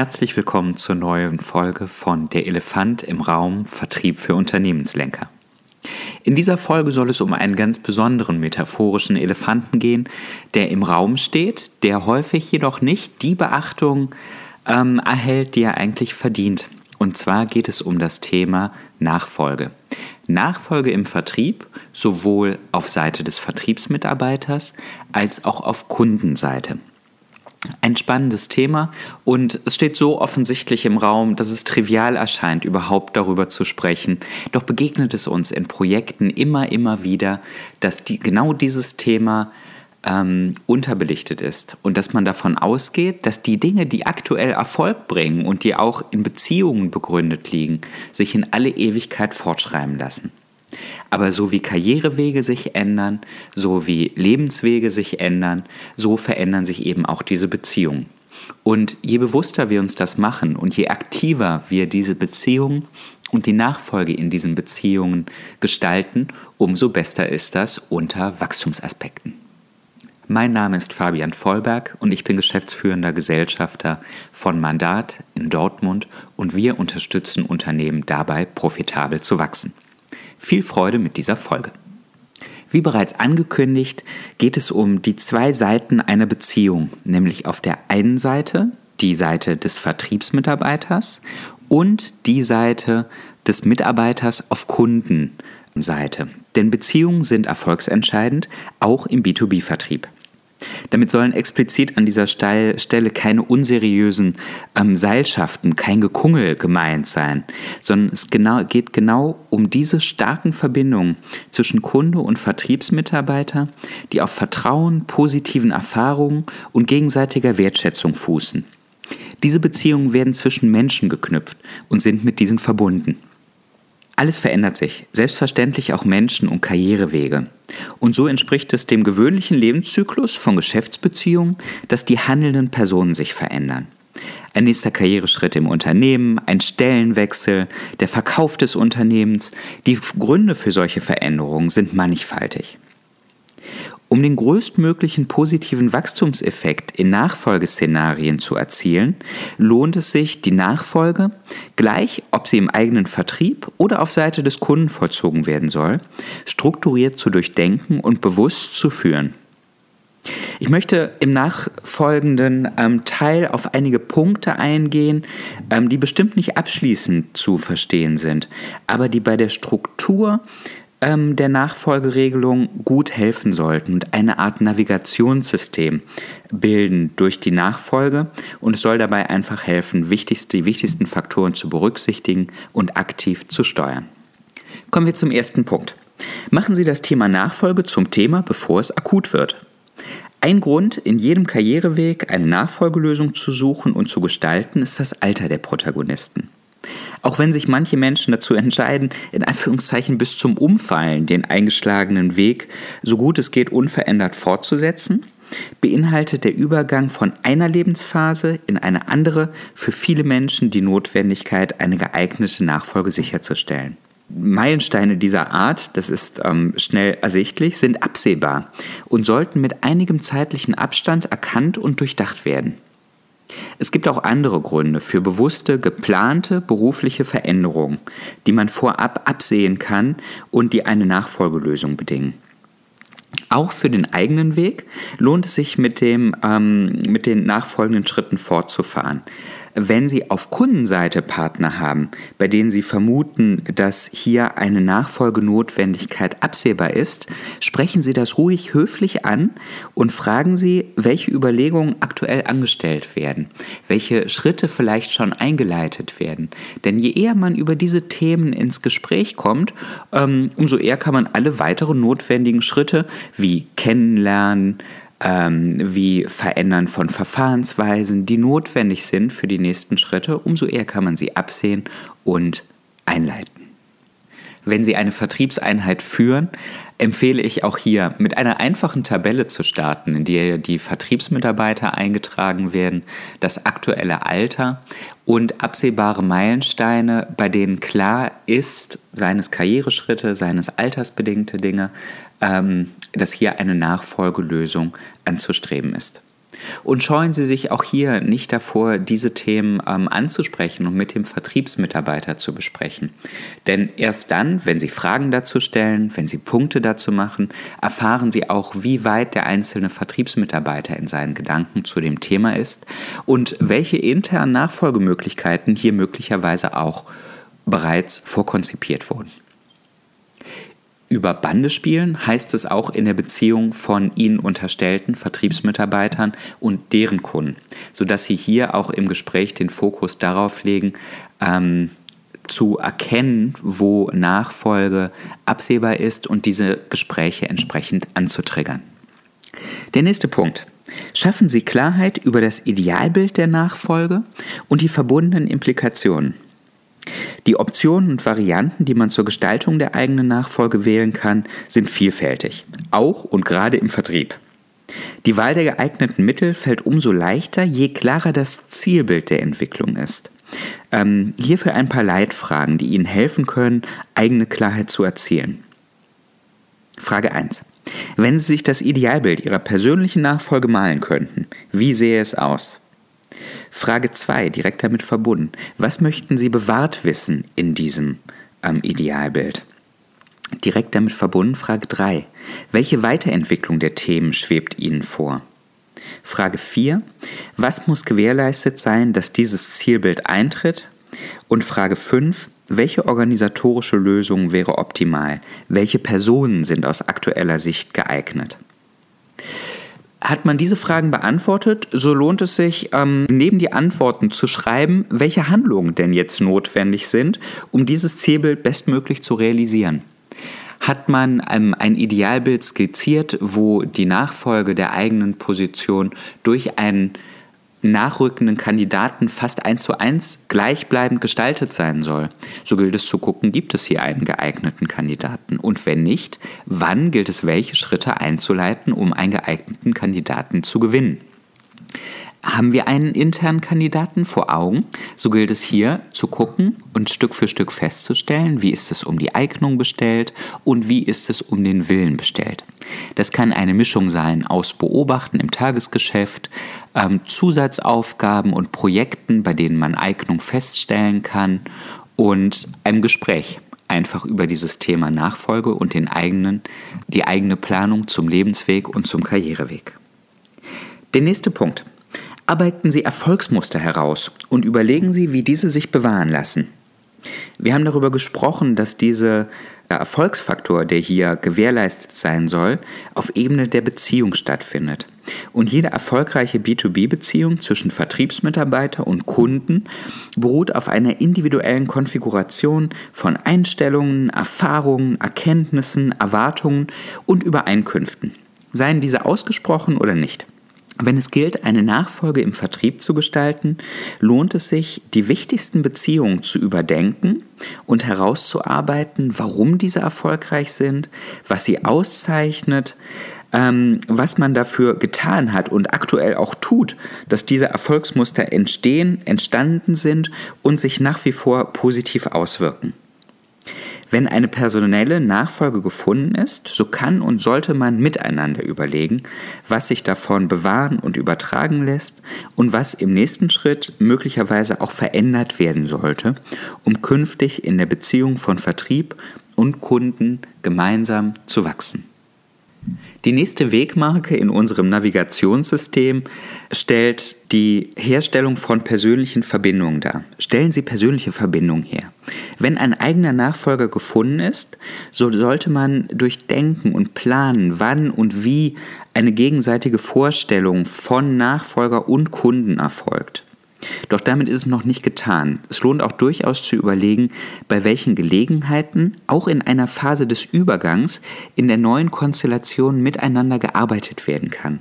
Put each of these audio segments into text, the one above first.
Herzlich willkommen zur neuen Folge von Der Elefant im Raum Vertrieb für Unternehmenslenker. In dieser Folge soll es um einen ganz besonderen metaphorischen Elefanten gehen, der im Raum steht, der häufig jedoch nicht die Beachtung ähm, erhält, die er eigentlich verdient. Und zwar geht es um das Thema Nachfolge. Nachfolge im Vertrieb, sowohl auf Seite des Vertriebsmitarbeiters als auch auf Kundenseite ein spannendes Thema und es steht so offensichtlich im Raum, dass es trivial erscheint, überhaupt darüber zu sprechen. Doch begegnet es uns in Projekten immer, immer wieder, dass die, genau dieses Thema ähm, unterbelichtet ist und dass man davon ausgeht, dass die Dinge, die aktuell Erfolg bringen und die auch in Beziehungen begründet liegen, sich in alle Ewigkeit fortschreiben lassen. Aber so wie Karrierewege sich ändern, so wie Lebenswege sich ändern, so verändern sich eben auch diese Beziehungen. Und je bewusster wir uns das machen und je aktiver wir diese Beziehungen und die Nachfolge in diesen Beziehungen gestalten, umso besser ist das unter Wachstumsaspekten. Mein Name ist Fabian Vollberg und ich bin geschäftsführender Gesellschafter von Mandat in Dortmund und wir unterstützen Unternehmen dabei, profitabel zu wachsen. Viel Freude mit dieser Folge. Wie bereits angekündigt, geht es um die zwei Seiten einer Beziehung, nämlich auf der einen Seite die Seite des Vertriebsmitarbeiters und die Seite des Mitarbeiters auf Kundenseite. Denn Beziehungen sind erfolgsentscheidend, auch im B2B-Vertrieb. Damit sollen explizit an dieser Stelle keine unseriösen ähm, Seilschaften, kein Gekungel gemeint sein, sondern es genau, geht genau um diese starken Verbindungen zwischen Kunde und Vertriebsmitarbeiter, die auf Vertrauen, positiven Erfahrungen und gegenseitiger Wertschätzung fußen. Diese Beziehungen werden zwischen Menschen geknüpft und sind mit diesen verbunden. Alles verändert sich, selbstverständlich auch Menschen und Karrierewege. Und so entspricht es dem gewöhnlichen Lebenszyklus von Geschäftsbeziehungen, dass die handelnden Personen sich verändern. Ein nächster Karriereschritt im Unternehmen, ein Stellenwechsel, der Verkauf des Unternehmens, die Gründe für solche Veränderungen sind mannigfaltig. Um den größtmöglichen positiven Wachstumseffekt in Nachfolgeszenarien zu erzielen, lohnt es sich, die Nachfolge, gleich ob sie im eigenen Vertrieb oder auf Seite des Kunden vollzogen werden soll, strukturiert zu durchdenken und bewusst zu führen. Ich möchte im nachfolgenden ähm, Teil auf einige Punkte eingehen, ähm, die bestimmt nicht abschließend zu verstehen sind, aber die bei der Struktur ähm, der Nachfolgeregelung gut helfen sollten und eine Art Navigationssystem bilden durch die Nachfolge. Und es soll dabei einfach helfen, wichtigste, die wichtigsten Faktoren zu berücksichtigen und aktiv zu steuern. Kommen wir zum ersten Punkt. Machen Sie das Thema Nachfolge zum Thema, bevor es akut wird. Ein Grund, in jedem Karriereweg eine Nachfolgelösung zu suchen und zu gestalten, ist das Alter der Protagonisten. Auch wenn sich manche Menschen dazu entscheiden, in Anführungszeichen bis zum Umfallen den eingeschlagenen Weg so gut es geht unverändert fortzusetzen, beinhaltet der Übergang von einer Lebensphase in eine andere für viele Menschen die Notwendigkeit, eine geeignete Nachfolge sicherzustellen. Meilensteine dieser Art, das ist ähm, schnell ersichtlich, sind absehbar und sollten mit einigem zeitlichen Abstand erkannt und durchdacht werden. Es gibt auch andere Gründe für bewusste, geplante berufliche Veränderungen, die man vorab absehen kann und die eine Nachfolgelösung bedingen. Auch für den eigenen Weg lohnt es sich mit, dem, ähm, mit den nachfolgenden Schritten fortzufahren wenn Sie auf Kundenseite Partner haben, bei denen Sie vermuten, dass hier eine Nachfolgenotwendigkeit absehbar ist, sprechen Sie das ruhig höflich an und fragen Sie, welche Überlegungen aktuell angestellt werden, welche Schritte vielleicht schon eingeleitet werden. Denn je eher man über diese Themen ins Gespräch kommt, ähm, umso eher kann man alle weiteren notwendigen Schritte wie Kennenlernen, ähm, wie Verändern von Verfahrensweisen, die notwendig sind für die nächsten Schritte, umso eher kann man sie absehen und einleiten. Wenn Sie eine Vertriebseinheit führen, empfehle ich auch hier mit einer einfachen Tabelle zu starten, in der die Vertriebsmitarbeiter eingetragen werden, das aktuelle Alter und absehbare Meilensteine, bei denen klar ist, seines Karriereschritte, seines altersbedingte Dinge, ähm, dass hier eine Nachfolgelösung anzustreben ist. Und scheuen Sie sich auch hier nicht davor, diese Themen ähm, anzusprechen und mit dem Vertriebsmitarbeiter zu besprechen. Denn erst dann, wenn Sie Fragen dazu stellen, wenn Sie Punkte dazu machen, erfahren Sie auch, wie weit der einzelne Vertriebsmitarbeiter in seinen Gedanken zu dem Thema ist und welche internen Nachfolgemöglichkeiten hier möglicherweise auch bereits vorkonzipiert wurden. Über Bande spielen heißt es auch in der Beziehung von ihnen unterstellten Vertriebsmitarbeitern und deren Kunden, sodass sie hier auch im Gespräch den Fokus darauf legen, ähm, zu erkennen, wo Nachfolge absehbar ist und diese Gespräche entsprechend anzutriggern. Der nächste Punkt. Schaffen Sie Klarheit über das Idealbild der Nachfolge und die verbundenen Implikationen. Die Optionen und Varianten, die man zur Gestaltung der eigenen Nachfolge wählen kann, sind vielfältig, auch und gerade im Vertrieb. Die Wahl der geeigneten Mittel fällt umso leichter, je klarer das Zielbild der Entwicklung ist. Ähm, hierfür ein paar Leitfragen, die Ihnen helfen können, eigene Klarheit zu erzielen. Frage 1. Wenn Sie sich das Idealbild Ihrer persönlichen Nachfolge malen könnten, wie sähe es aus? Frage 2, direkt damit verbunden. Was möchten Sie bewahrt wissen in diesem ähm, Idealbild? Direkt damit verbunden Frage 3. Welche Weiterentwicklung der Themen schwebt Ihnen vor? Frage 4. Was muss gewährleistet sein, dass dieses Zielbild eintritt? Und Frage 5. Welche organisatorische Lösung wäre optimal? Welche Personen sind aus aktueller Sicht geeignet? Hat man diese Fragen beantwortet, so lohnt es sich, ähm, neben die Antworten zu schreiben, welche Handlungen denn jetzt notwendig sind, um dieses Zielbild bestmöglich zu realisieren. Hat man ähm, ein Idealbild skizziert, wo die Nachfolge der eigenen Position durch einen nachrückenden Kandidaten fast eins zu eins gleichbleibend gestaltet sein soll. So gilt es zu gucken, gibt es hier einen geeigneten Kandidaten? Und wenn nicht, wann gilt es, welche Schritte einzuleiten, um einen geeigneten Kandidaten zu gewinnen? Haben wir einen internen Kandidaten vor Augen, so gilt es hier zu gucken und Stück für Stück festzustellen, wie ist es um die Eignung bestellt und wie ist es um den Willen bestellt. Das kann eine Mischung sein aus Beobachten im Tagesgeschäft, ähm, Zusatzaufgaben und Projekten, bei denen man Eignung feststellen kann und einem Gespräch einfach über dieses Thema Nachfolge und den eigenen, die eigene Planung zum Lebensweg und zum Karriereweg. Der nächste Punkt. Arbeiten Sie Erfolgsmuster heraus und überlegen Sie, wie diese sich bewahren lassen. Wir haben darüber gesprochen, dass dieser Erfolgsfaktor, der hier gewährleistet sein soll, auf Ebene der Beziehung stattfindet. Und jede erfolgreiche B2B-Beziehung zwischen Vertriebsmitarbeiter und Kunden beruht auf einer individuellen Konfiguration von Einstellungen, Erfahrungen, Erkenntnissen, Erwartungen und Übereinkünften. Seien diese ausgesprochen oder nicht. Wenn es gilt, eine Nachfolge im Vertrieb zu gestalten, lohnt es sich, die wichtigsten Beziehungen zu überdenken und herauszuarbeiten, warum diese erfolgreich sind, was sie auszeichnet, ähm, was man dafür getan hat und aktuell auch tut, dass diese Erfolgsmuster entstehen, entstanden sind und sich nach wie vor positiv auswirken. Wenn eine personelle Nachfolge gefunden ist, so kann und sollte man miteinander überlegen, was sich davon bewahren und übertragen lässt und was im nächsten Schritt möglicherweise auch verändert werden sollte, um künftig in der Beziehung von Vertrieb und Kunden gemeinsam zu wachsen. Die nächste Wegmarke in unserem Navigationssystem stellt die Herstellung von persönlichen Verbindungen dar. Stellen Sie persönliche Verbindungen her. Wenn ein eigener Nachfolger gefunden ist, so sollte man durchdenken und planen, wann und wie eine gegenseitige Vorstellung von Nachfolger und Kunden erfolgt. Doch damit ist es noch nicht getan. Es lohnt auch durchaus zu überlegen, bei welchen Gelegenheiten, auch in einer Phase des Übergangs, in der neuen Konstellation miteinander gearbeitet werden kann,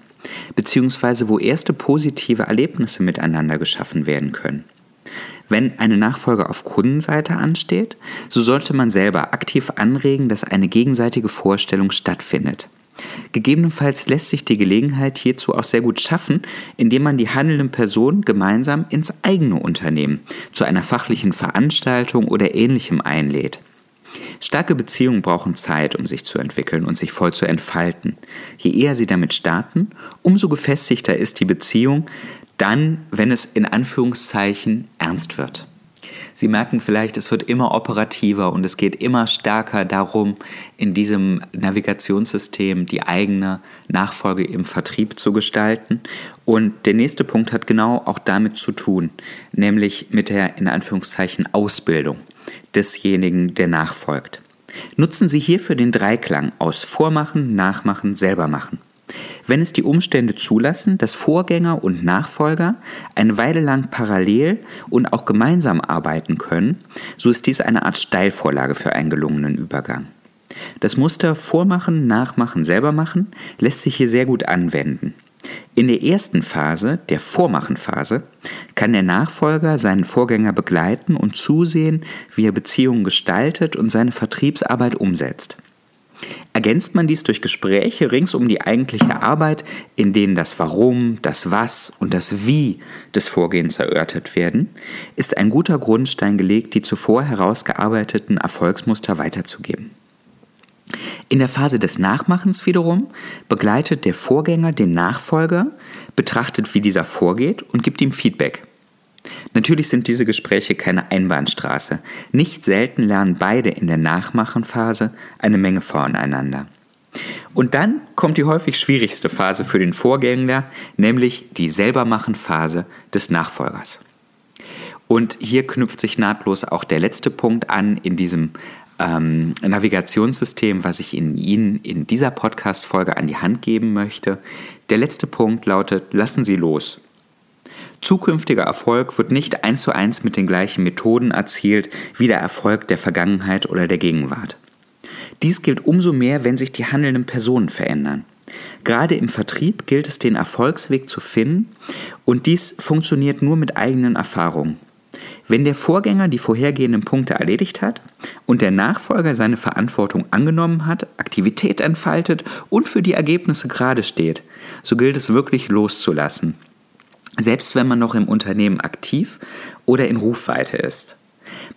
beziehungsweise wo erste positive Erlebnisse miteinander geschaffen werden können. Wenn eine Nachfolge auf Kundenseite ansteht, so sollte man selber aktiv anregen, dass eine gegenseitige Vorstellung stattfindet. Gegebenenfalls lässt sich die Gelegenheit hierzu auch sehr gut schaffen, indem man die handelnden Personen gemeinsam ins eigene Unternehmen zu einer fachlichen Veranstaltung oder ähnlichem einlädt. Starke Beziehungen brauchen Zeit, um sich zu entwickeln und sich voll zu entfalten. Je eher sie damit starten, umso gefestigter ist die Beziehung, dann, wenn es in Anführungszeichen ernst wird. Sie merken vielleicht, es wird immer operativer und es geht immer stärker darum, in diesem Navigationssystem die eigene Nachfolge im Vertrieb zu gestalten. Und der nächste Punkt hat genau auch damit zu tun, nämlich mit der in Anführungszeichen Ausbildung desjenigen, der nachfolgt. Nutzen Sie hierfür den Dreiklang aus Vormachen, Nachmachen, selber machen. Wenn es die Umstände zulassen, dass Vorgänger und Nachfolger eine Weile lang parallel und auch gemeinsam arbeiten können, so ist dies eine Art Steilvorlage für einen gelungenen Übergang. Das Muster Vormachen, Nachmachen, selber machen lässt sich hier sehr gut anwenden. In der ersten Phase, der Vormachenphase, kann der Nachfolger seinen Vorgänger begleiten und zusehen, wie er Beziehungen gestaltet und seine Vertriebsarbeit umsetzt. Ergänzt man dies durch Gespräche rings um die eigentliche Arbeit, in denen das Warum, das Was und das Wie des Vorgehens erörtert werden, ist ein guter Grundstein gelegt, die zuvor herausgearbeiteten Erfolgsmuster weiterzugeben. In der Phase des Nachmachens wiederum begleitet der Vorgänger den Nachfolger, betrachtet, wie dieser vorgeht und gibt ihm Feedback. Natürlich sind diese Gespräche keine Einbahnstraße. Nicht selten lernen beide in der Nachmachenphase eine Menge voneinander. Und dann kommt die häufig schwierigste Phase für den Vorgänger, nämlich die Selbermachenphase des Nachfolgers. Und hier knüpft sich nahtlos auch der letzte Punkt an in diesem ähm, Navigationssystem, was ich in Ihnen in dieser Podcast-Folge an die Hand geben möchte. Der letzte Punkt lautet: Lassen Sie los. Zukünftiger Erfolg wird nicht eins zu eins mit den gleichen Methoden erzielt wie der Erfolg der Vergangenheit oder der Gegenwart. Dies gilt umso mehr, wenn sich die handelnden Personen verändern. Gerade im Vertrieb gilt es, den Erfolgsweg zu finden und dies funktioniert nur mit eigenen Erfahrungen. Wenn der Vorgänger die vorhergehenden Punkte erledigt hat und der Nachfolger seine Verantwortung angenommen hat, Aktivität entfaltet und für die Ergebnisse gerade steht, so gilt es wirklich loszulassen selbst wenn man noch im Unternehmen aktiv oder in Rufweite ist.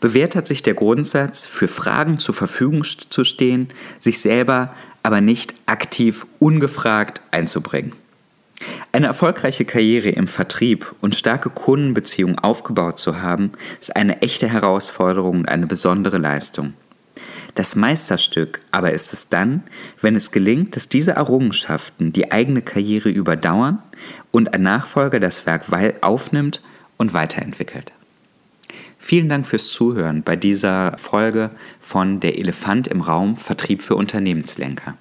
Bewährt hat sich der Grundsatz, für Fragen zur Verfügung zu stehen, sich selber aber nicht aktiv ungefragt einzubringen. Eine erfolgreiche Karriere im Vertrieb und starke Kundenbeziehungen aufgebaut zu haben, ist eine echte Herausforderung und eine besondere Leistung. Das Meisterstück aber ist es dann, wenn es gelingt, dass diese Errungenschaften die eigene Karriere überdauern und ein Nachfolger das Werk aufnimmt und weiterentwickelt. Vielen Dank fürs Zuhören bei dieser Folge von Der Elefant im Raum Vertrieb für Unternehmenslenker.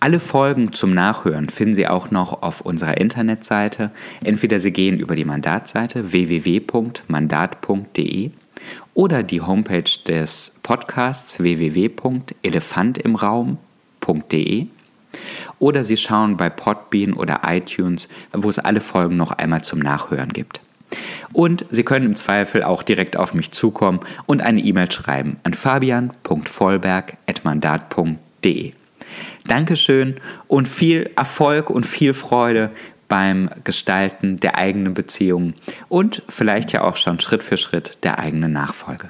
Alle Folgen zum Nachhören finden Sie auch noch auf unserer Internetseite. Entweder Sie gehen über die Mandatseite www.mandat.de oder die Homepage des Podcasts www.elefantimraum.de oder Sie schauen bei Podbean oder iTunes, wo es alle Folgen noch einmal zum Nachhören gibt. Und Sie können im Zweifel auch direkt auf mich zukommen und eine E-Mail schreiben an fabian.vollberg.mandat.de. Dankeschön und viel Erfolg und viel Freude beim Gestalten der eigenen Beziehungen und vielleicht ja auch schon Schritt für Schritt der eigenen Nachfolge.